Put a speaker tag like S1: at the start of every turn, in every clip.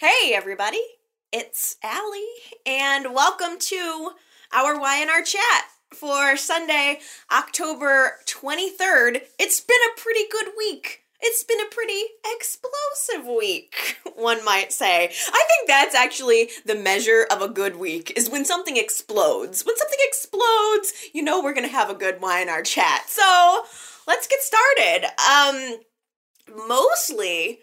S1: Hey, everybody. It's Allie, and welcome to our Y&R chat for Sunday, October 23rd. It's been a pretty good week. It's been a pretty explosive week, one might say. I think that's actually the measure of a good week, is when something explodes. When something explodes, you know we're gonna have a good Y&R chat. So, let's get started. Um, mostly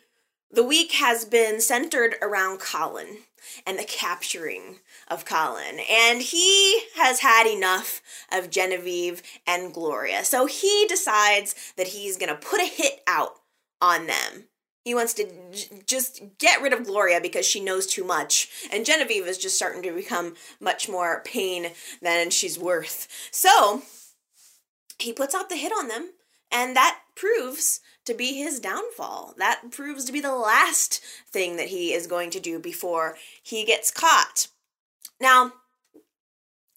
S1: the week has been centered around Colin and the capturing of Colin. And he has had enough of Genevieve and Gloria. So he decides that he's going to put a hit out on them. He wants to j- just get rid of Gloria because she knows too much. And Genevieve is just starting to become much more pain than she's worth. So he puts out the hit on them. And that proves to be his downfall. That proves to be the last thing that he is going to do before he gets caught. Now,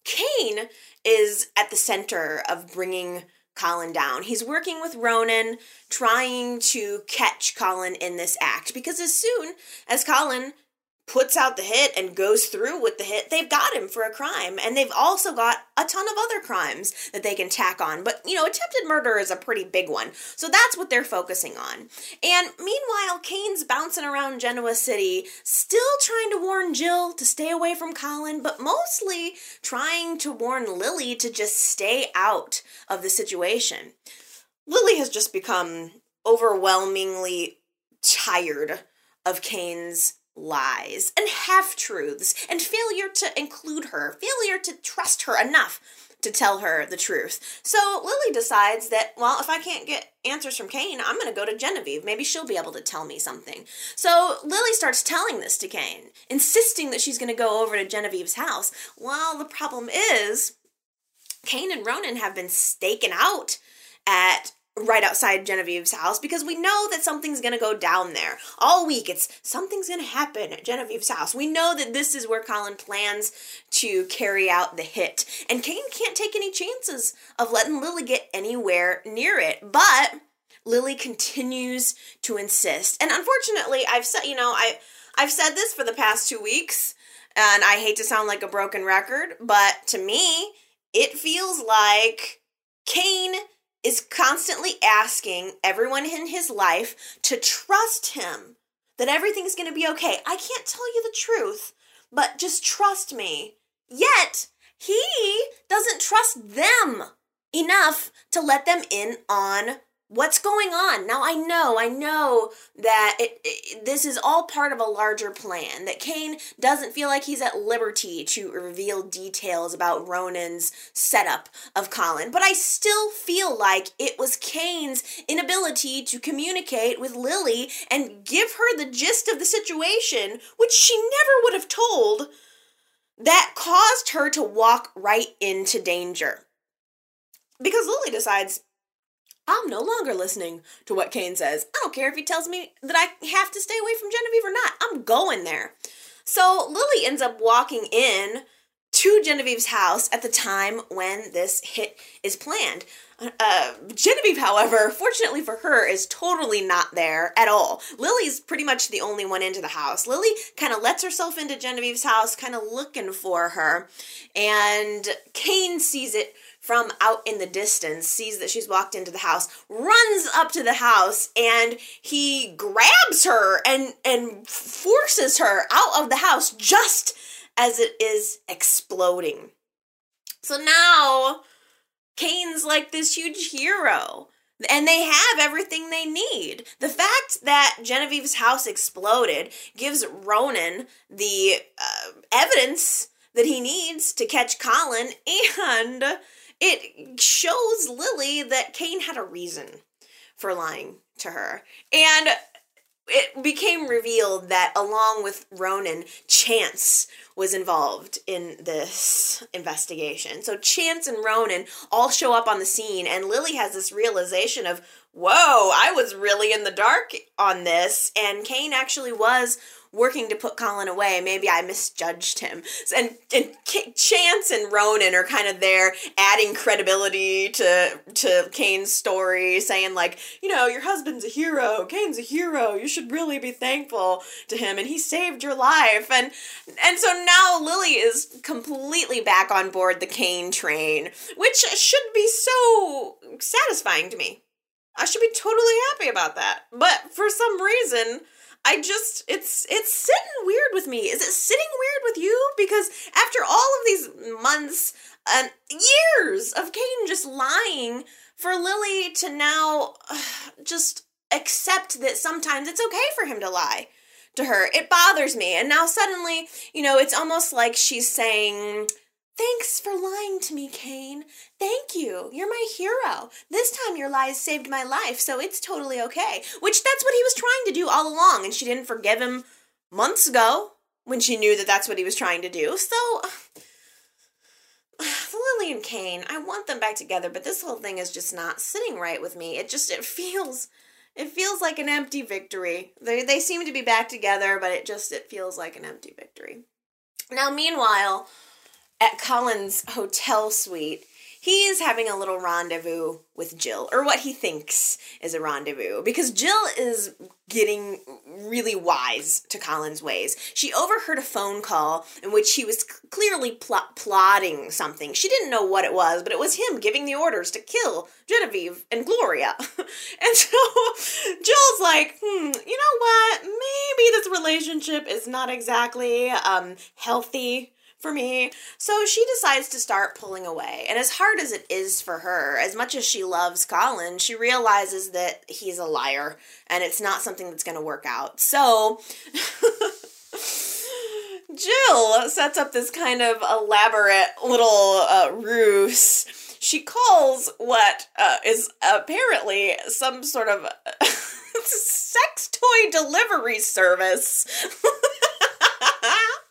S1: Cane is at the center of bringing Colin down. He's working with Ronan, trying to catch Colin in this act because as soon as Colin puts out the hit and goes through with the hit, they've got him for a crime. And they've also got a ton of other crimes that they can tack on. But, you know, attempted murder is a pretty big one. So that's what they're focusing on. And meanwhile, Cane's bouncing around Genoa City, still trying to warn Jill to stay away from Colin, but mostly trying to warn Lily to just stay out of the situation. Lily has just become overwhelmingly tired of Cane's lies and half truths and failure to include her, failure to trust her enough to tell her the truth. So Lily decides that, well, if I can't get answers from Cane, I'm going to go to Genevieve. Maybe she'll be able to tell me something. So Lily starts telling this to Cane, insisting that she's going to go over to Genevieve's house. Well, the problem is, Cane and Ronan have been staking out at right outside Genevieve's house because we know that something's to go down there. All week it's something's to happen at Genevieve's house. We know that this is where Colin plans to carry out the hit. And Cane can't take any chances of letting Lily get anywhere near it. But Lily continues to insist. And unfortunately, I've said, you know, I I've said this for the past 2 weeks and I hate to sound like a broken record, but to me, it feels like Cane is constantly asking everyone in his life to trust him that everything's going to be okay. I can't tell you the truth, but just trust me. Yet, he doesn't trust them enough to let them in on what's going on? Now i know i know that it, it, this is all part of a larger plan that cane doesn't feel like he's at liberty to reveal details about ronan's setup of colin but i still feel like it was cane's inability to communicate with lily and give her the gist of the situation which she never would have told that caused her to walk right into danger. Because lily decides I'm no longer listening to what Cane says. I don't care if he tells me that I have to stay away from Genevieve or not. I'm going there. So Lily ends up walking in to Genevieve's house at the time when this hit is planned. Uh, Genevieve, however, fortunately for her, is totally not there at all. Lily's pretty much the only one into the house. Lily kind of lets herself into Genevieve's house, kind of looking for her, and Cane sees it from out in the distance, sees that she's walked into the house, runs up to the house, and he grabs her and and forces her out of the house just as it is exploding. So now Cane's like this huge hero. And they have everything they need. The fact that Genevieve's house exploded gives Ronan the uh, evidence that he needs to catch Colin and it shows Lily that Cane had a reason for lying to her. And it became revealed that along with Ronan, Chance was involved in this investigation. So Chance and Ronan all show up on the scene, and Lily has this realization of, whoa, I was really in the dark on this, and Cane actually was working to put Colin away. Maybe I misjudged him. And, and Chance and Ronan are kind of there adding credibility to to Cane's story, saying like, you know, your husband's a hero, Cane's a hero. You should really be thankful to him, and he saved your life. And and so now Lily is completely back on board the Cane train, which should be so satisfying to me. I should be totally happy about that. But for some reason, I just it's it's sitting weird with me. Is it sitting weird with you? Because after all of these months and years of Cane just lying for Lily to now uh, just accept that sometimes it's okay for him to lie to her. It bothers me. And now suddenly, you know, it's almost like she's saying Thanks for lying to me, Cane. Thank you. You're my hero. This time your lies saved my life, so it's totally okay. Which that's what he was trying to do all along, and she didn't forgive him months ago when she knew that that's what he was trying to do. So, Lily and Cane, I want them back together, but this whole thing is just not sitting right with me. It just it feels it feels like an empty victory. They they seem to be back together, but it just it feels like an empty victory. Now, meanwhile, at Colin's hotel suite, he is having a little rendezvous with Jill, or what he thinks is a rendezvous, because Jill is getting really wise to Colin's ways. She overheard a phone call in which he was clearly pl- plotting something. She didn't know what it was, but it was him giving the orders to kill Genevieve and Gloria. and so Jill's like, hmm, you know what? Maybe this relationship is not exactly um, healthy for me. So she decides to start pulling away. And as hard as it is for her, as much as she loves Colin, she realizes that he's a liar and it's not something that's going to work out. So Jill sets up this kind of elaborate little uh, ruse. She calls what uh, is apparently some sort of sex toy delivery service.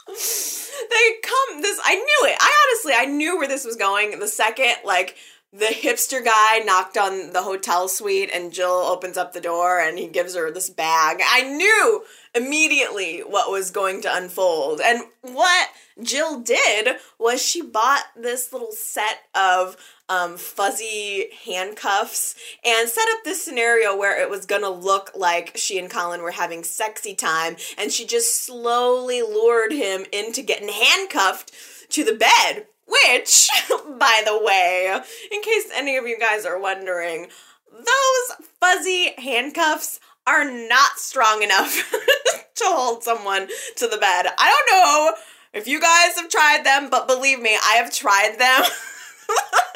S1: they come this I knew it. I honestly I knew where this was going the second like the hipster guy knocked on the hotel suite and Jill opens up the door and he gives her this bag. I knew immediately what was going to unfold. And what Jill did was she bought this little set of um, fuzzy handcuffs and set up this scenario where it was gonna look like she and Colin were having sexy time, and she just slowly lured him into getting handcuffed to the bed. Which, by the way, in case any of you guys are wondering, those fuzzy handcuffs are not strong enough to hold someone to the bed. I don't know if you guys have tried them, but believe me, I have tried them.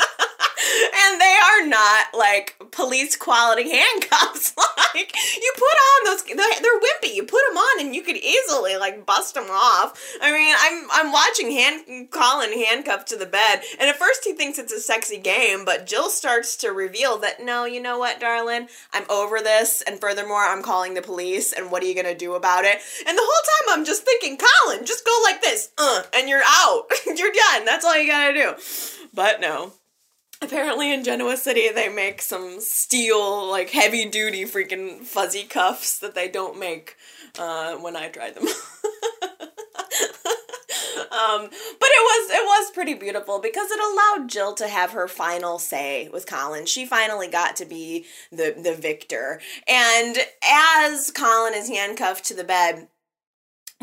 S1: and they are not like police quality handcuffs. like you put on those, they're wimpy. You put them on, and you could easily like bust them off. I mean, I'm I'm watching hand Colin handcuffed to the bed, and at first he thinks it's a sexy game, but Jill starts to reveal that no, you know what, darling, I'm over this, and furthermore, I'm calling the police. And what are you gonna do about it? And the whole time I'm just thinking, Colin, just go like this, uh, and you're out. you're done. That's all you gotta do. But no, apparently in Genoa City they make some steel, like heavy duty freaking fuzzy cuffs that they don't make uh, when I tried them. um, but it was it was pretty beautiful because it allowed Jill to have her final say with Colin. She finally got to be the the victor. And as Colin is handcuffed to the bed,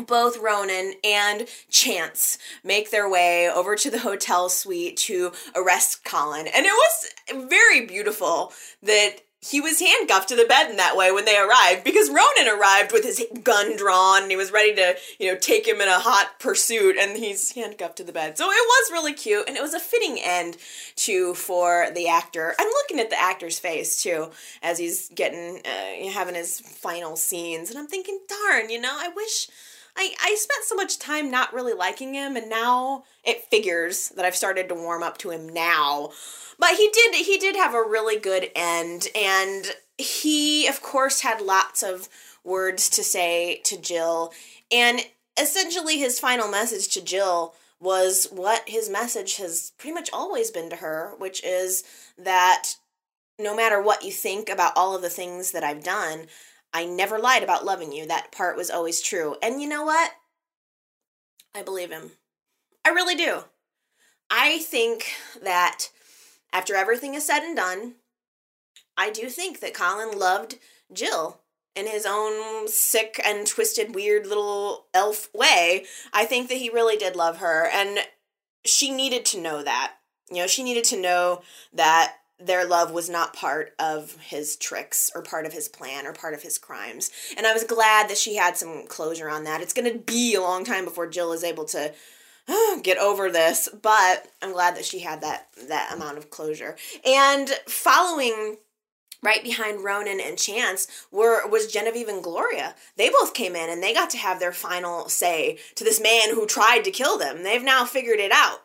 S1: both Ronan and Chance make their way over to the hotel suite to arrest Colin. And it was very beautiful that he was handcuffed to the bed in that way when they arrived because Ronan arrived with his gun drawn and he was ready to, you know, take him in a hot pursuit and he's handcuffed to the bed. So it was really cute and it was a fitting end to for the actor. I'm looking at the actor's face too as he's getting uh, having his final scenes and I'm thinking, darn, you know, I wish I, I spent so much time not really liking him and now it figures that I've started to warm up to him now. But he did he did have a really good end and he of course had lots of words to say to Jill and essentially his final message to Jill was what his message has pretty much always been to her, which is that no matter what you think about all of the things that I've done, I never lied about loving you. That part was always true. And you know what? I believe him. I really do. I think that after everything is said and done, I do think that Colin loved Jill in his own sick and twisted, weird little elf way. I think that he really did love her, and she needed to know that. You know, she needed to know that their love was not part of his tricks or part of his plan or part of his crimes. And I was glad that she had some closure on that. It's going to be a long time before Jill is able to get over this, but I'm glad that she had that that amount of closure. And following right behind Ronan and Chance were was Genevieve and Gloria. They both came in and they got to have their final say to this man who tried to kill them. They've now figured it out.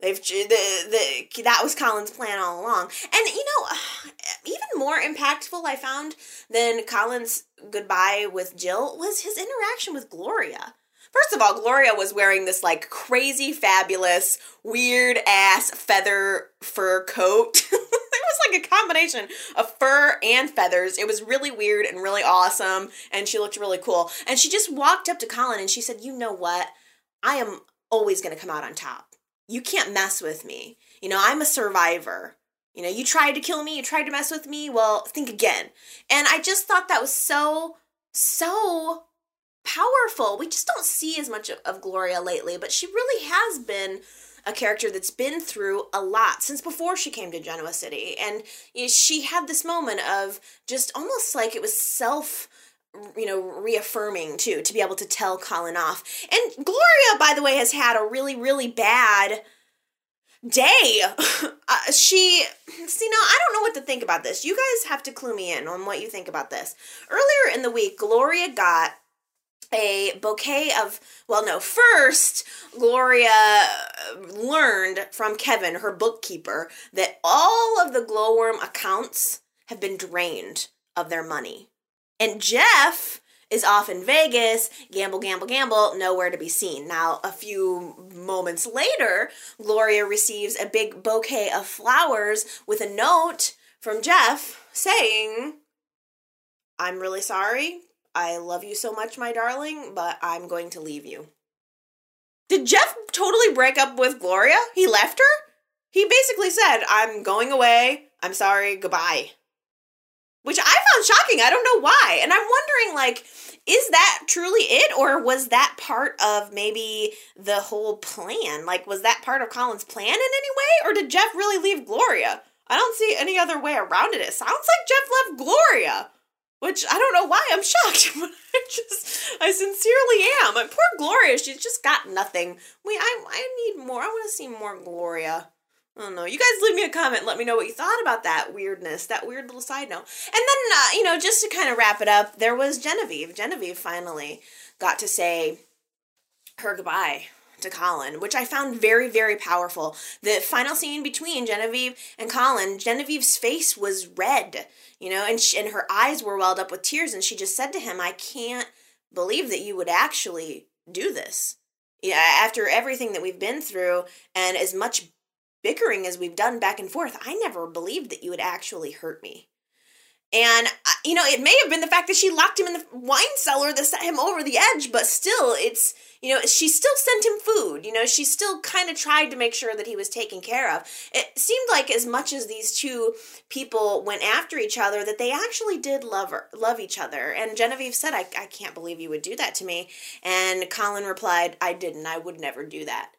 S1: They've the, the that was Colin's plan all along. And you know, even more impactful I found than Colin's goodbye with Jill was his interaction with Gloria. First of all, Gloria was wearing this like crazy fabulous weird ass feather fur coat. it was like a combination of fur and feathers. It was really weird and really awesome and she looked really cool. And she just walked up to Colin and she said, "You know what? I am always going to come out on top." You can't mess with me. You know, I'm a survivor. You know, you tried to kill me, you tried to mess with me, well, think again. And I just thought that was so, so powerful. We just don't see as much of, of Gloria lately, but she really has been a character that's been through a lot since before she came to Genoa City. And you know, she had this moment of just almost like it was self you know, reaffirming too, to be able to tell Colin off. And Gloria, by the way, has had a really, really bad day. uh, she, see, now I don't know what to think about this. You guys have to clue me in on what you think about this. Earlier in the week, Gloria got a bouquet of well no first gloria learned from kevin her bookkeeper that all of the glowworm accounts have been drained of their money and Jeff is off in Vegas, gamble, gamble, gamble, nowhere to be seen. Now, a few moments later, Gloria receives a big bouquet of flowers with a note from Jeff saying, I'm really sorry. I love you so much, my darling, but I'm going to leave you. Did Jeff totally break up with Gloria? He left her? He basically said, I'm going away. I'm sorry. Goodbye which I found shocking. I don't know why. And I'm wondering, like, is that truly it, or was that part of maybe the whole plan? Like, was that part of Colin's plan in any way, or did Jeff really leave Gloria? I don't see any other way around it. It sounds like Jeff left Gloria, which I don't know why I'm shocked, but I just, I sincerely am. But poor Gloria, she's just got nothing. We, I, I need more. I want to see more Gloria. I don't know. You guys leave me a comment. Let me know what you thought about that weirdness, that weird little side note. And then, uh, you know, just to kind of wrap it up, there was Genevieve. Genevieve finally got to say her goodbye to Colin, which I found very, very powerful. The final scene between Genevieve and Colin, Genevieve's face was red, you know, and, she, and her eyes were welled up with tears, and she just said to him, I can't believe that you would actually do this. Yeah, after everything that we've been through, and as much bickering as we've done back and forth, I never believed that you would actually hurt me. And, uh, you know, it may have been the fact that she locked him in the wine cellar that set him over the edge, but still, it's, you know, she still sent him food. You know, she still kind of tried to make sure that he was taken care of. It seemed like as much as these two people went after each other, that they actually did love her, love each other. And Genevieve said, I, I can't believe you would do that to me. And Colin replied, I didn't. I would never do that.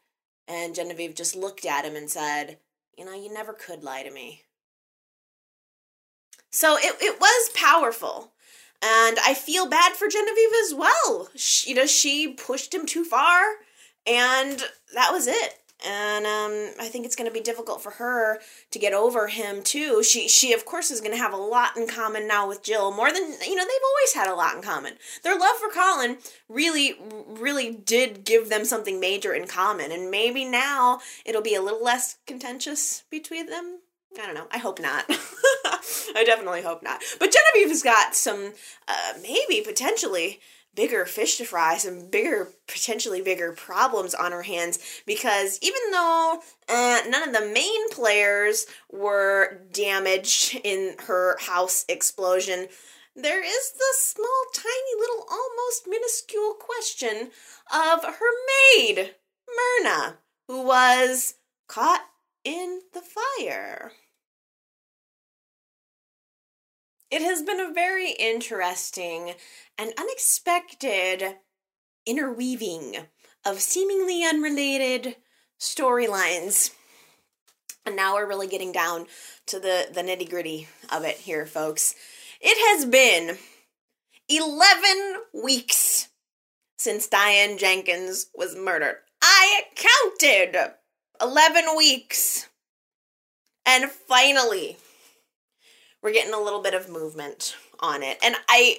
S1: And Genevieve just looked at him and said, You know, you never could lie to me. So it, it was powerful. And I feel bad for Genevieve as well. She, you know, she pushed him too far, and that was it and um, I think it's going to be difficult for her to get over him too. She she of course is going to have a lot in common now with Jill, more than you know they've always had a lot in common. Their love for Colin really really did give them something major in common, and maybe now it'll be a little less contentious between them. I don't know. I hope not. I definitely hope not. But Genevieve has got some, uh, maybe potentially bigger fish to fry, some bigger, potentially bigger problems on her hands because even though uh, none of the main players were damaged in her house explosion, there is the small, tiny, little, almost minuscule question of her maid, Myrna, who was caught in the fire. It has been a very interesting and unexpected interweaving of seemingly unrelated storylines. And now we're really getting down to the, the nitty gritty of it here, folks. It has been 11 weeks since Diane Jenkins was murdered. I counted 11 weeks. And finally, we're getting a little bit of movement on it. And I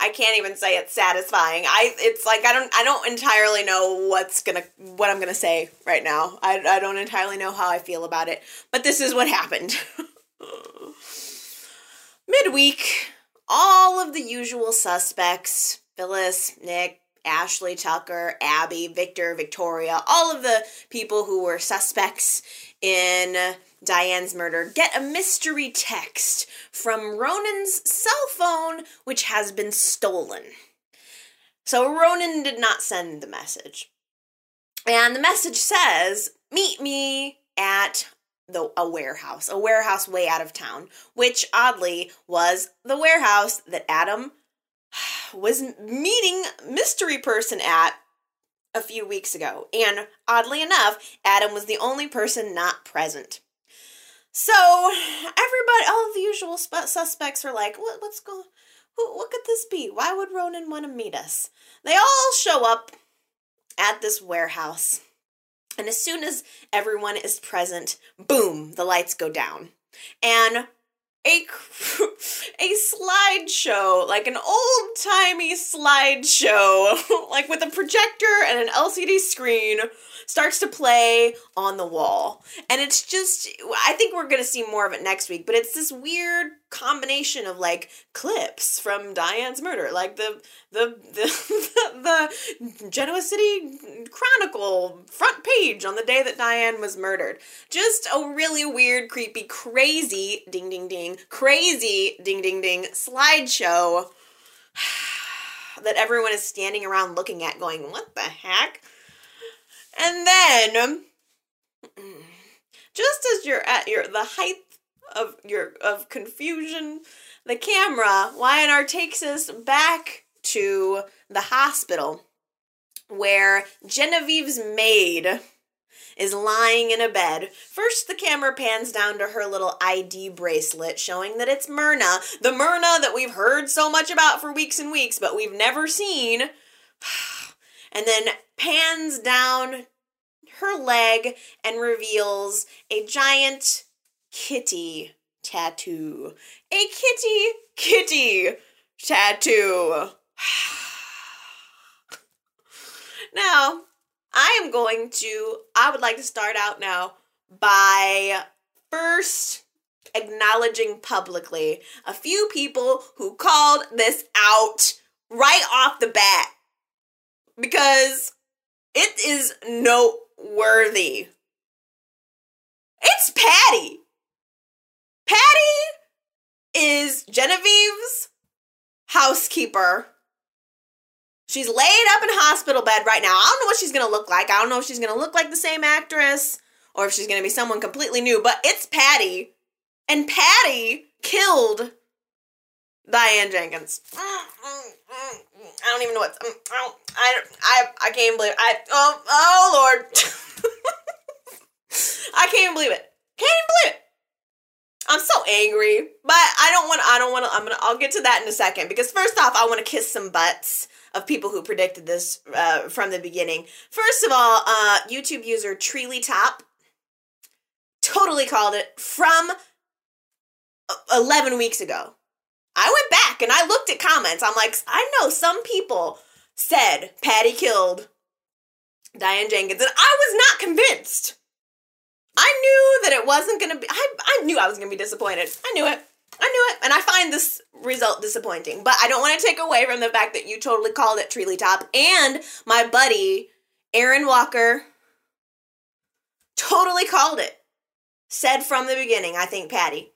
S1: I can't even say it's satisfying. I it's like I don't I don't entirely know what's gonna what I'm gonna say right now. I I don't entirely know how I feel about it. But this is what happened. Midweek, all of the usual suspects, Phyllis, Nick, Ashley Tucker, Abby, Victor, Victoria, all of the people who were suspects in Diane's murder get a mystery text from Ronan's cell phone, which has been stolen. So Ronan did not send the message. And the message says, Meet me at the a warehouse, a warehouse way out of town, which oddly was the warehouse that Adam was meeting mystery person at a few weeks ago. And oddly enough, Adam was the only person not present. So everybody, all the usual suspects are like, what, what's going who, what could this be? Why would Ronan want to meet us? They all show up at this warehouse. And as soon as everyone is present, boom, the lights go down. And a a slideshow, like an old timey slideshow, like with a projector and an LCD screen, starts to play on the wall. And it's just, I think we're to see more of it next week, but it's this weird combination of like clips from Diane's murder, like the, the, the, the Genoa City Chronicle front page on the day that Diane was murdered. Just a really weird, creepy, crazy, ding, ding, ding, crazy, ding, ding, ding slideshow that everyone is standing around looking at going, what the heck? And then just as you're at your the height of your of confusion, the camera, Y&R takes us back to the hospital where Genevieve's maid is lying in a bed. First, the camera pans down to her little ID bracelet showing that it's Myrna, the Myrna that we've heard so much about for weeks and weeks, but we've never seen. And then pans down her leg and reveals a giant kitty tattoo. A kitty kitty tattoo. now, I am going to, I would like to start out now by first acknowledging publicly a few people who called this out right off the bat because it is noteworthy. It's Patty. Patty is Genevieve's housekeeper. She's laid up in hospital bed right now. I don't know what she's gonna look like. I don't know if she's gonna look like the same actress or if she's gonna be someone completely new, but it's Patty. And Patty killed Diane Jenkins. I don't even know what. I I, I, I can't believe. I oh oh Lord. I can't believe it. Can't even believe it. I'm so angry, but I don't want. I don't want to. I'm gonna. I'll get to that in a second because first off, I want to kiss some butts of people who predicted this uh, from the beginning. First of all, uh, YouTube user Treely Top totally called it from 11 weeks ago. I went back and I looked at comments. I'm like, I know some people said Patty killed Diane Jenkins, and I was not convinced. I knew that it wasn't gonna be. I, I knew I was gonna be disappointed. I knew it. I knew it, and I find this result disappointing. But I don't want to take away from the fact that you totally called it Treely Top, and my buddy Aaron Walker totally called it. Said from the beginning, I think Patty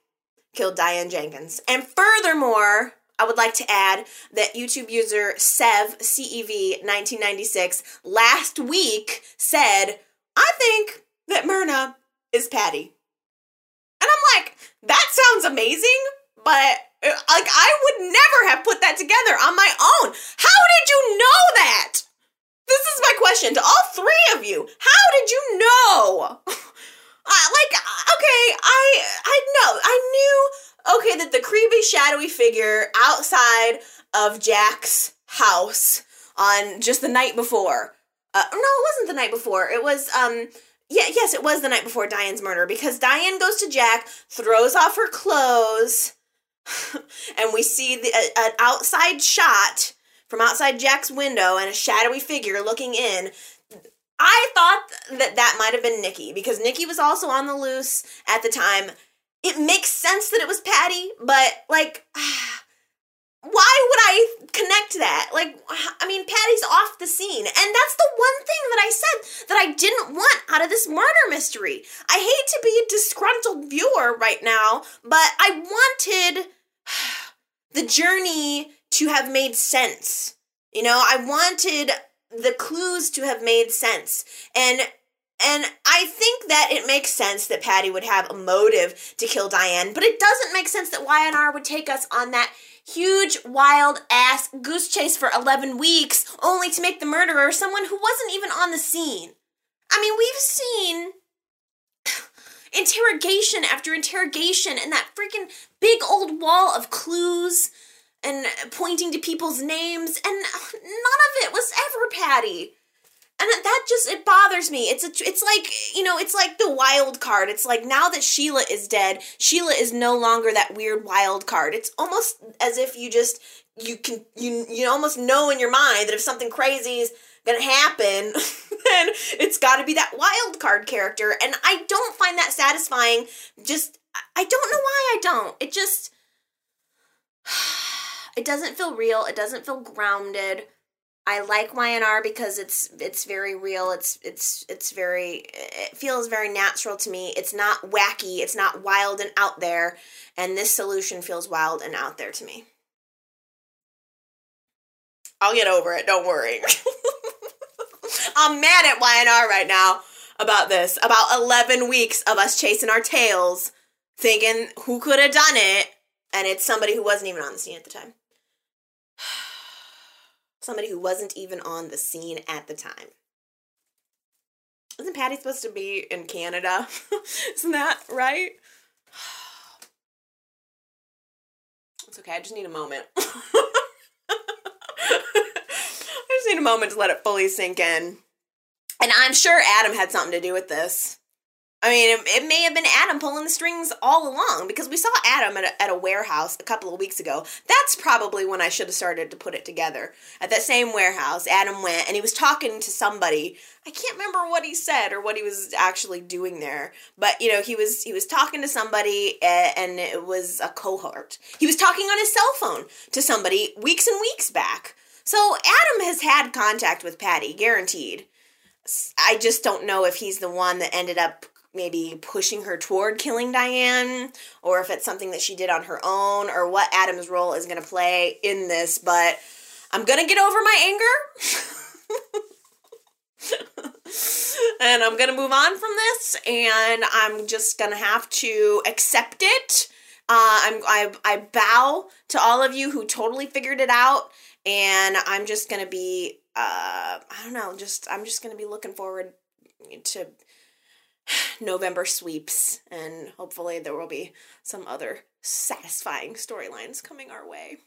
S1: killed Diane Jenkins. And furthermore, I would like to add that YouTube user Sev CEV 1996 last week said, "I think that Myrna is Patty." And I'm like, "That sounds amazing, but uh, like I would never have put that together on my own. How did you know that?" This is my question to all three of you. How did you know? Uh, like, okay, I I know I knew okay that the creepy shadowy figure outside of Jack's house on just the night before. Uh, no, it wasn't the night before. It was um yeah, yes, it was the night before Diane's murder because Diane goes to Jack, throws off her clothes, and we see the uh, an outside shot from outside Jack's window and a shadowy figure looking in. I thought that that might have been Nikki because Nikki was also on the loose at the time. It makes sense that it was Patty, but like, why would I connect that? Like, I mean, Patty's off the scene. And that's the one thing that I said that I didn't want out of this murder mystery. I hate to be a disgruntled viewer right now, but I wanted the journey to have made sense. You know, I wanted the clues to have made sense. And and I think that it makes sense that Patty would have a motive to kill Diane, but it doesn't make sense that Y&R would take us on that huge, wild ass goose chase for 11 weeks only to make the murderer someone who wasn't even on the scene. I mean, we've seen interrogation after interrogation and that freaking big old wall of clues and pointing to people's names, and none of it was ever Patty. And that just it bothers me. It's a it's like, you know, it's like the wild card. It's like now that Sheila is dead, Sheila is no longer that weird wild card. It's almost as if you just you can you you almost know in your mind that if something crazy is to happen, then it's got to be that wild card character. And I don't find that satisfying. Just I don't know why I don't. It just it doesn't feel real. It doesn't feel grounded. I like Y&R because it's it's very real. It's it's it's very it feels very natural to me. It's not wacky. It's not wild and out there. And this solution feels wild and out there to me. I'll get over it. Don't worry. I'm mad at Y&R right now about this. About 11 weeks of us chasing our tails, thinking who could have done it, and it's somebody who wasn't even on the scene at the time. Somebody who wasn't even on the scene at the time. Isn't Patty supposed to be in Canada? Isn't that right? It's okay, I just need a moment. I just need a moment to let it fully sink in. And I'm sure Adam had something to do with this. I mean, it, it, may have been Adam pulling the strings all along because we saw Adam at a, at a warehouse a couple of weeks ago. That's probably when I should have started to put it together. At that same warehouse, Adam went and he was talking to somebody. I can't remember what he said or what he was actually doing there, but you know, he was he was talking to somebody and it was a cohort. He was talking on his cell phone to somebody weeks and weeks back. So Adam has had contact with Patty, guaranteed. I just don't know if he's the one that ended up maybe pushing her toward killing Diane, or if it's something that she did on her own, or what Adam's role is going to play in this. But I'm going to get over my anger. and I'm going to move on from this, and I'm just going to have to accept it. Uh, I'm, I, I bow to all of you who totally figured it out, and I'm just going to be, uh, I don't know, just, I'm just going to be looking forward to November sweeps, and hopefully there will be some other satisfying storylines coming our way.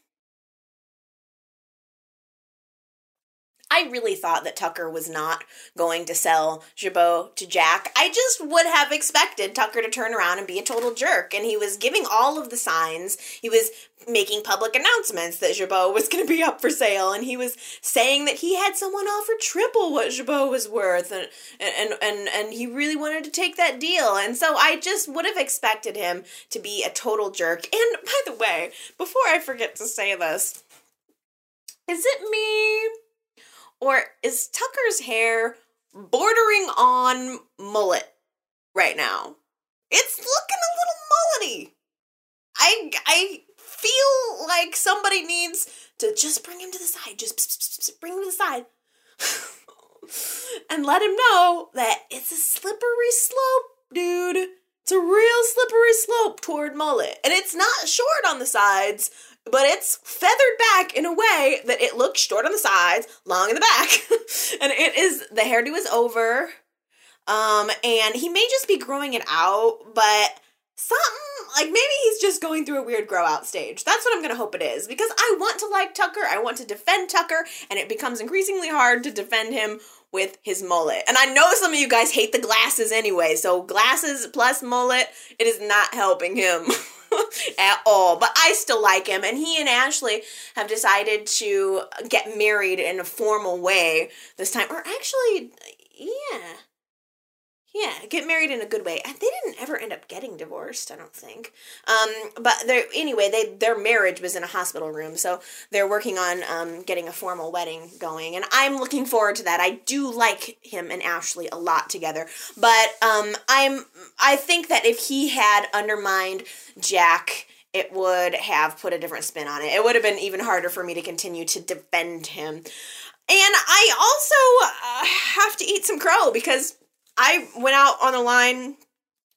S1: I really thought that Tucker was not going to sell Jabot to Jack. I just would have expected Tucker to turn around and be a total jerk. And he was giving all of the signs. He was making public announcements that Jabot was going to be up for sale. And he was saying that he had someone offer triple what Jabot was worth. And, and, and, and he really wanted to take that deal. And so I just would have expected him to be a total jerk. And by the way, before I forget to say this, is it me? Or is Tucker's hair bordering on mullet right now? It's looking a little mullety. I I feel like somebody needs to just bring him to the side. Just bring him to the side. and let him know that it's a slippery slope, dude. It's a real slippery slope toward mullet. And it's not short on the sides, but it's feathered back in a way that it looks short on the sides, long in the back. and it is, the hairdo is over. Um, and he may just be growing it out, but something like maybe he's just going through a weird grow out stage. That's what I'm gonna hope it is because I want to like Tucker, I want to defend Tucker, and it becomes increasingly hard to defend him with his mullet. And I know some of you guys hate the glasses anyway, so glasses plus mullet, it is not helping him. at all. But I still like him, and he and Ashley have decided to get married in a formal way this time. Or actually, yeah, yeah, get married in a good way. And they didn't ever end up getting divorced, I don't think. Um, but anyway, they their marriage was in a hospital room, so they're working on um, getting a formal wedding going, and I'm looking forward to that. I do like him and Ashley a lot together, but um, I'm I think that if he had undermined Jack it would have put a different spin on it. It would have been even harder for me to continue to defend him. And I also uh, have to eat some crow because I went out on a line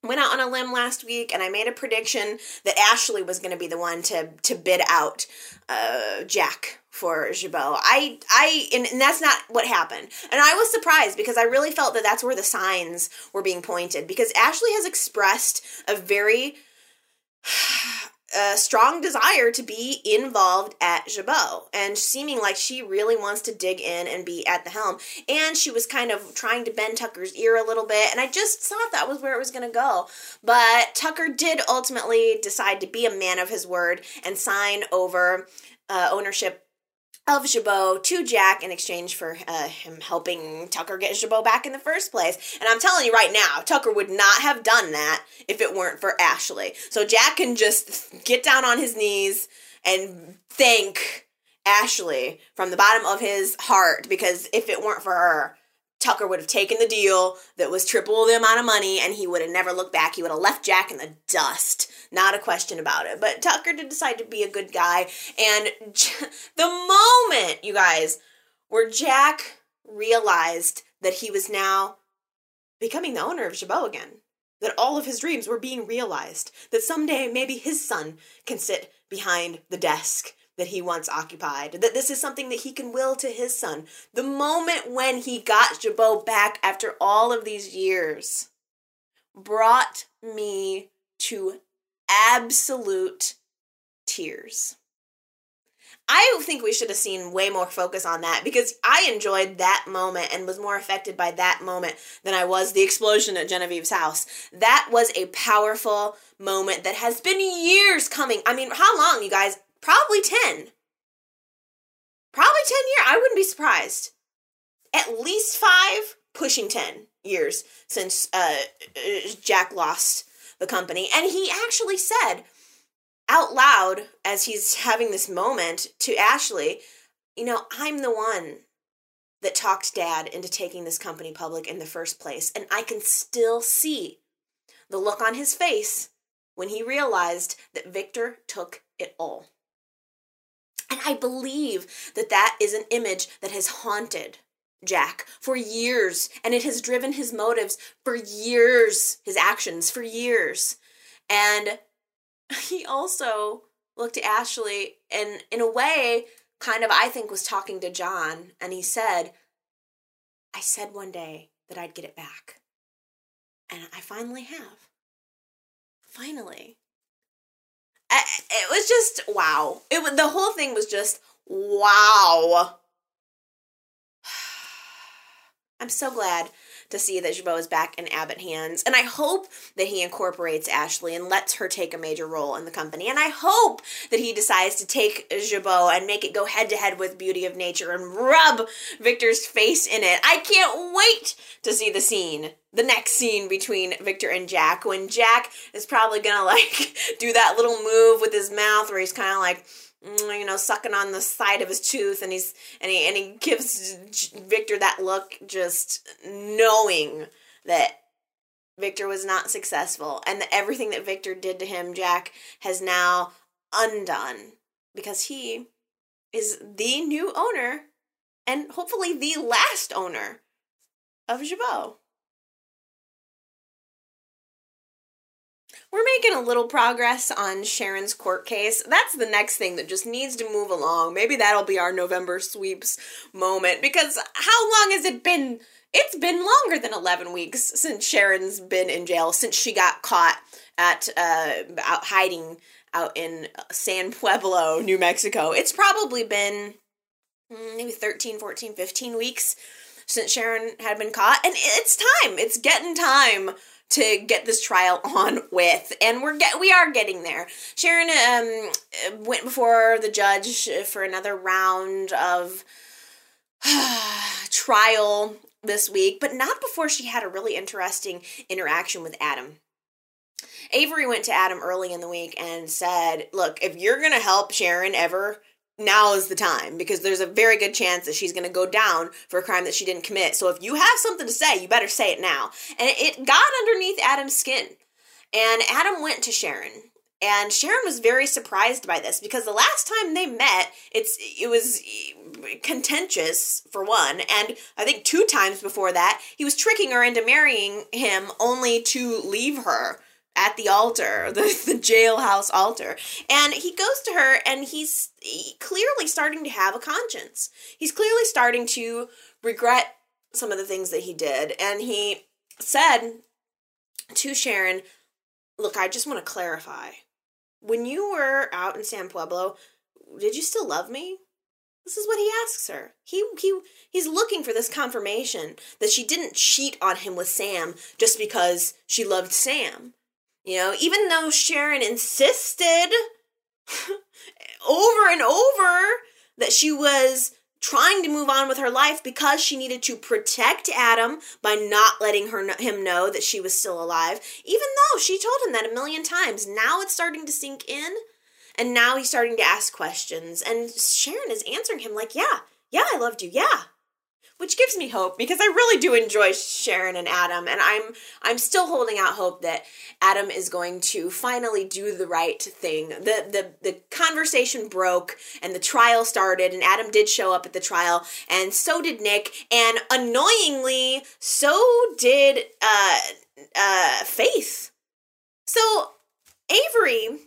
S1: went out on a limb last week and I made a prediction that Ashley was going to be the one to to bid out uh, Jack for Jabot. I I and, and that's not what happened. And I was surprised because I really felt that that's where the signs were being pointed because Ashley has expressed a very a strong desire to be involved at Jabot and seeming like she really wants to dig in and be at the helm. And she was kind of trying to bend Tucker's ear a little bit, and I just thought that was where it was going to go. But Tucker did ultimately decide to be a man of his word and sign over uh, ownership of Jabot to Jack in exchange for uh, him helping Tucker get Jabot back in the first place. And I'm telling you right now, Tucker would not have done that if it weren't for Ashley. So Jack can just get down on his knees and thank Ashley from the bottom of his heart because if it weren't for her, Tucker would have taken the deal that was triple the amount of money and he would have never looked back. He would have left Jack in the dust. Not a question about it. But Tucker did decide to be a good guy. And the moment, you guys, where Jack realized that he was now becoming the owner of Jabot again, that all of his dreams were being realized, that someday maybe his son can sit behind the desk that he once occupied, that this is something that he can will to his son. The moment when he got Jabot back after all of these years brought me to absolute tears. I think we should have seen way more focus on that because I enjoyed that moment and was more affected by that moment than I was the explosion at Genevieve's house. That was a powerful moment that has been years coming. I mean, how long, you guys? Probably 10. Probably 10 years. I wouldn't be surprised. At least five, pushing 10 years since uh, Jack lost the company. And he actually said out loud as he's having this moment to Ashley, you know, I'm the one that talked dad into taking this company public in the first place. And I can still see the look on his face when he realized that Victor took it all. And I believe that that is an image that has haunted Jack for years, and it has driven his motives for years, his actions for years. And he also looked at Ashley and, in a way, kind of, I think, was talking to John, and he said, I said one day that I'd get it back. And I finally have. Finally. It was just wow. It the whole thing was just wow. I'm so glad to see that Jabot is back in Abbott hands. And I hope that he incorporates Ashley and lets her take a major role in the company. And I hope that he decides to take Jabot and make it go head to head with Beauty of Nature and rub Victor's face in it. I can't wait to see the scene. The next scene between Victor and Jack when Jack is probably gonna like do that little move with his mouth where he's kind of like Mm, you know, sucking on the side of his tooth, and he's and he and he gives Victor that look, just knowing that Victor was not successful, and that everything that Victor did to him, Jack has now undone because he is the new owner and hopefully the last owner of Jabot. We're making a little progress on Sharon's court case. That's the next thing that just needs to move along. Maybe that'll be our November sweeps moment because how long has it been? It's been longer than 11 weeks since Sharon's been in jail, since she got caught at uh, out hiding out in San Pueblo, New Mexico. It's probably been mm, maybe 13, 14, 15 weeks since Sharon had been caught. And it's time. It's getting time to get this trial on with and we're get we are getting there. Sharon um went before the judge for another round of trial this week but not before she had a really interesting interaction with adam. Avery went to adam early in the week and said look if you're gonna help sharon ever now is the time because there's a very good chance that she's going to go down for a crime that she didn't commit. So if you have something to say, you better say it now. And it got underneath Adam's skin. And Adam went to Sharon. And Sharon was very surprised by this because the last time they met, it's it was contentious for one, and I think two times before that, he was tricking her into marrying him only to leave her at the altar, the, the jailhouse altar. And he goes to her and he's clearly starting to have a conscience. He's clearly starting to regret some of the things that he did. And he said to Sharon, Look, I just want to clarify. When you were out in San Pueblo, did you still love me? This is what he asks her. He he he's looking for this confirmation that she didn't cheat on him with Sam just because she loved Sam. You know, even though Sharon insisted over and over that she was trying to move on with her life because she needed to protect Adam by not letting her him know that she was still alive even though she told him that a million times. Now it's starting to sink in and now he's starting to ask questions and Sharon is answering him like yeah yeah I loved you yeah which gives me hope because I really do enjoy Sharon and Adam and I'm I'm still holding out hope that Adam is going to finally do the right thing. The the the conversation broke and the trial started and Adam did show up at the trial and so did Nick and annoyingly so did uh uh Faith. So Avery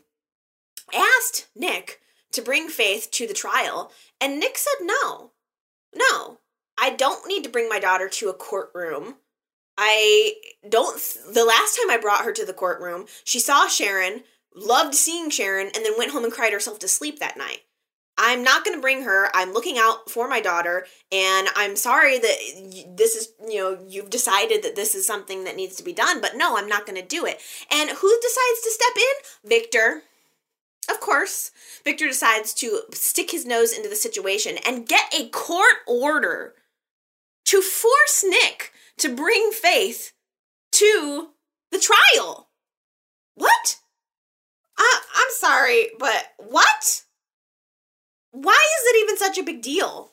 S1: asked Nick to bring Faith to the trial and Nick said no. No, I don't need to bring my daughter to a courtroom. I don't. The last time I brought her to the courtroom, she saw Sharon, loved seeing Sharon, and then went home and cried herself to sleep that night. I'm not going to bring her. I'm looking out for my daughter, and I'm sorry that this is, you know, you've decided that this is something that needs to be done, but no, I'm not going to do it. And who decides to step in? Victor. Of course, Victor decides to stick his nose into the situation and get a court order to force Nick to bring Faith to the trial. What? I, I'm sorry, but what? Why is it even such a big deal?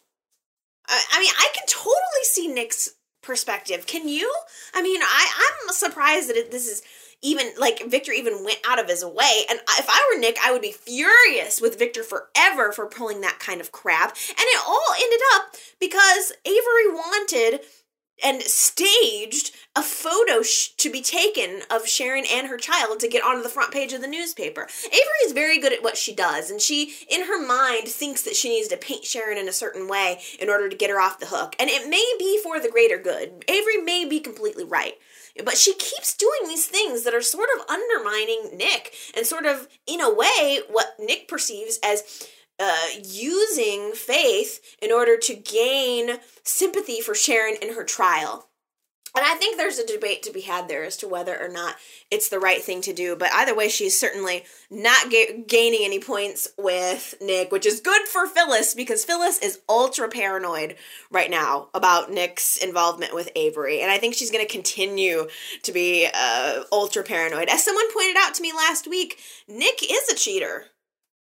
S1: I, I mean, I can totally see Nick's perspective. Can you? I mean, I, I'm surprised that it, this is even like Victor even went out of his way. And if I were Nick, I would be furious with Victor forever for pulling that kind of crap. And it all ended up because Avery wanted and staged a photo sh- to be taken of Sharon and her child to get onto the front page of the newspaper. Avery is very good at what she does, and she, in her mind, thinks that she needs to paint Sharon in a certain way in order to get her off the hook. And it may be for the greater good. Avery may be completely right. But she keeps doing these things that are sort of undermining Nick and sort of, in a way, what Nick perceives as uh, using faith in order to gain sympathy for Sharon in her trial. And I think there's a debate to be had there as to whether or not it's the right thing to do. But either way, she's certainly not ga- gaining any points with Nick, which is good for Phyllis because Phyllis is ultra paranoid right now about Nick's involvement with Avery. And I think she's going to continue to be uh, ultra paranoid. As someone pointed out to me last week, Nick is a cheater.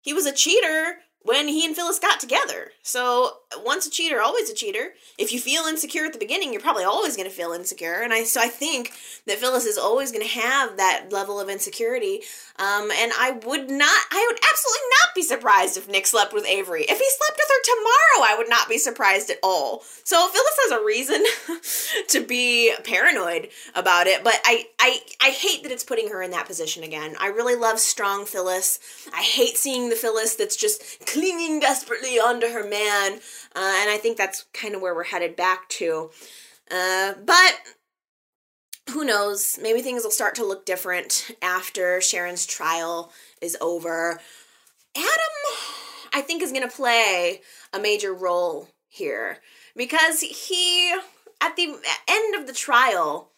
S1: He was a cheater when he and Phyllis got together. So once a cheater, always a cheater. If you feel insecure at the beginning, you're probably always going to feel insecure. And I so I think that Phyllis is always going to have that level of insecurity. Um, and I would not, I would absolutely not be surprised if Nick slept with Avery. If he slept with her tomorrow, I would not be surprised at all. So Phyllis has a reason to be paranoid about it. But I, I, I hate that it's putting her in that position again. I really love strong Phyllis. I hate seeing the Phyllis that's just clinging desperately onto her man. Uh, and I think that's kind of where we're headed back to. Uh, but who knows? Maybe things will start to look different after Sharon's trial is over. Adam, I think, is going to play a major role here because he, at the end of the trial,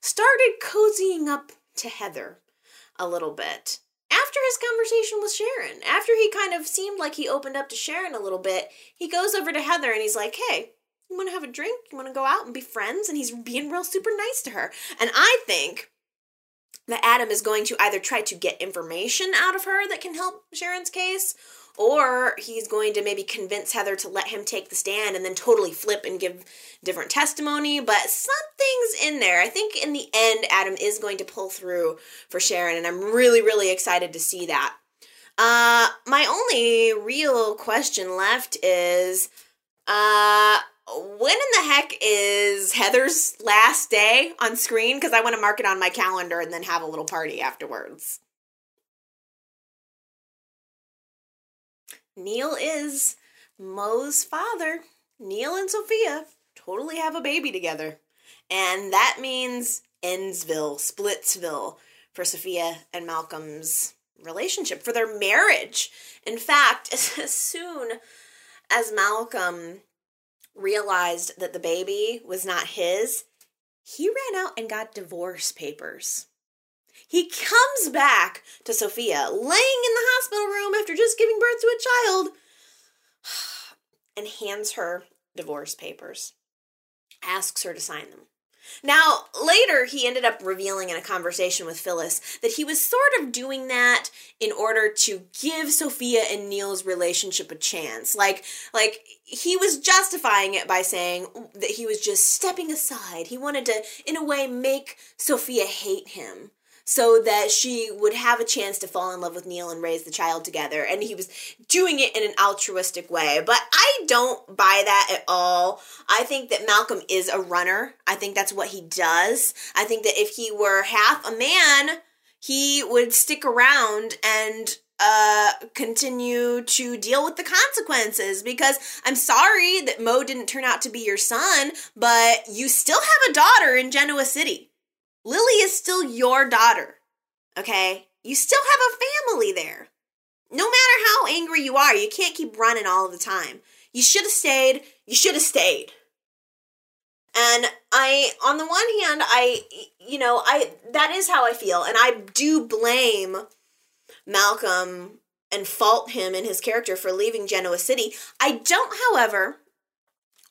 S1: started cozying up to Heather a little bit after his conversation with Sharon, after he kind of seemed like he opened up to Sharon a little bit, he goes over to Heather and he's like, hey, you want to have a drink? You want to go out and be friends? And he's being real super nice to her. And I think that Adam is going to either try to get information out of her that can help Sharon's case, or he's going to maybe convince Heather to let him take the stand and then totally flip and give different testimony. But something's in there. I think in the end, Adam is going to pull through for Sharon, and I'm really, really excited to see that. Uh, my only real question left is, uh, when in the heck is Heather's last day on screen? Because I want to mark it on my calendar and then have a little party afterwards. Neil is Mo's father. Neil and Sophia totally have a baby together. And that means Endsville, Splitsville for Sophia and Malcolm's relationship, for their marriage. In fact, as soon as Malcolm realized that the baby was not his, he ran out and got divorce papers. He comes back to Sophia, laying in the hospital room after just giving birth to a child, and hands her divorce papers, asks her to sign them. Now, later, he ended up revealing in a conversation with Phyllis that he was sort of doing that in order to give Sophia and Neil's relationship a chance. Like, like he was justifying it by saying that he was just stepping aside. He wanted to, in a way, make Sophia hate him so that she would have a chance to fall in love with Neil and raise the child together. And he was doing it in an altruistic way. But I don't buy that at all. I think that Malcolm is a runner. I think that's what he does. I think that if he were half a man, he would stick around and uh, continue to deal with the consequences because I'm sorry that Mo didn't turn out to be your son, but you still have a daughter in Genoa City. Lily is still your daughter. Okay? You still have a family there. No matter how angry you are, you can't keep running all the time. You should have stayed. You should have stayed. And I, on the one hand, I, you know, I, that is how I feel. And I do blame Malcolm and fault him and his character for leaving Genoa City. I don't, however,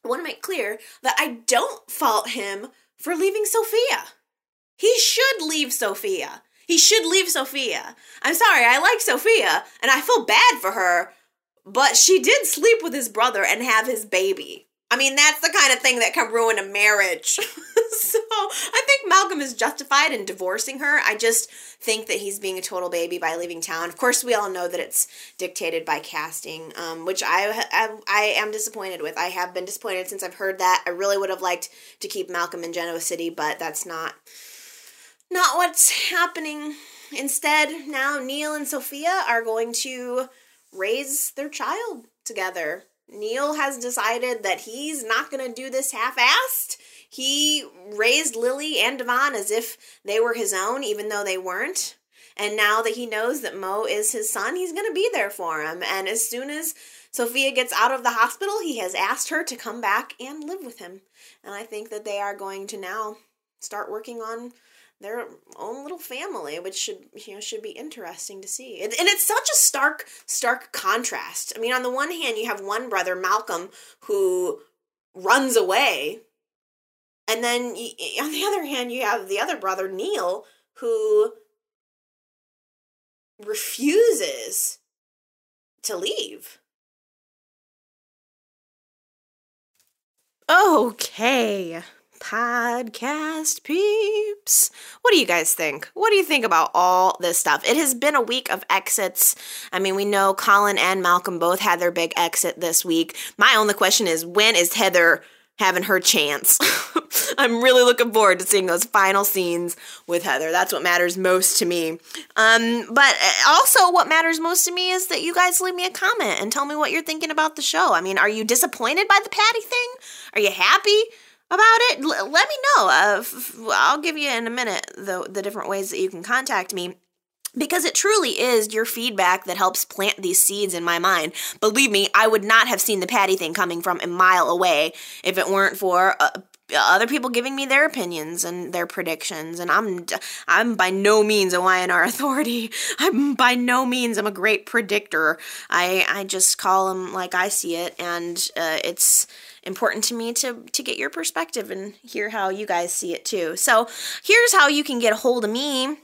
S1: want to make clear that I don't fault him for leaving Sophia. He should leave Sophia. He should leave Sophia. I'm sorry, I like Sophia, and I feel bad for her, but she did sleep with his brother and have his baby. I mean, that's the kind of thing that can ruin a marriage. so I think Malcolm is justified in divorcing her. I just think that he's being a total baby by leaving town. Of course, we all know that it's dictated by casting, um, which I, I, I am disappointed with. I have been disappointed since I've heard that. I really would have liked to keep Malcolm in Genoa City, but that's not not what's happening. Instead, now Neil and Sophia are going to raise their child together. Neil has decided that he's not going to do this half assed. He raised Lily and Devon as if they were his own, even though they weren't. And now that he knows that Mo is his son, he's going to be there for him. And as soon as Sophia gets out of the hospital, he has asked her to come back and live with him. And I think that they are going to now start working on their own little family, which should you know should be interesting to see. And, it's such a stark stark contrast. I mean, on the one hand, you have one brother, Malcolm, who runs away, and then you, on the other hand, you have the other brother, Neil, who refuses to leave. Okay podcast peeps. What do you guys think? What do you think about all this stuff? It has been a week of exits. I mean, we know Colin and Malcolm both had their big exit this week. My only question is when is Heather having her chance? I'm really looking forward to seeing those final scenes with Heather. That's what matters most to me. Um, but uh, also, what matters most to me is that you guys leave me a comment and tell me what you're thinking about the show. I mean, are you disappointed by the Patty thing? Are you happy? About it L- let me know uh, f- i'll give you in a minute the, the different ways that you can contact me because it truly is your feedback that helps plant these seeds in my mind. Believe me, I would not have seen the Patty thing coming from a mile away if it weren't for uh, other people giving me their opinions and their predictions and I'm I'm by no means a Y&R authority. I'm by no means I'm a great predictor. I I just call them like I see it and uh, it's important to me to to get your perspective and hear how you guys see it too. So, here's how you can get a hold of me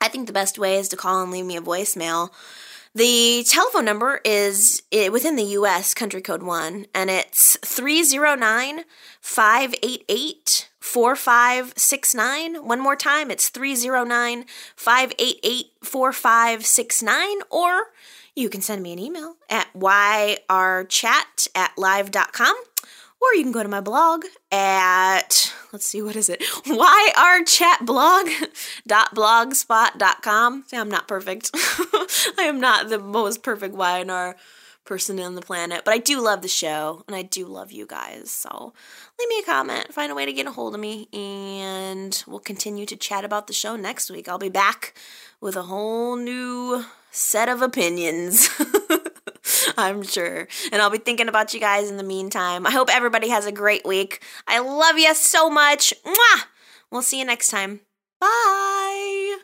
S1: I think the best way is to call and leave me a voicemail. The telephone number is eh, within the US, country code 1, and it's 309 588 4569. One more time, it's 309 588 4569, or you can send me an email at yrchat at live.com or you can go to my blog at let's see what is it? yrchatblog.blogspot.com see i'm not perfect. I am not the most perfect Y&R person on the planet but i do love the show and i do love you guys. So leave me a comment find a way to get a hold of me and we'll continue to chat about the show next week. I'll be back with a whole new set of opinions I'm sure. And I'll be thinking about you guys in the meantime. I hope everybody has a great week. I love you so much. Mwah! We'll see you next time. Bye.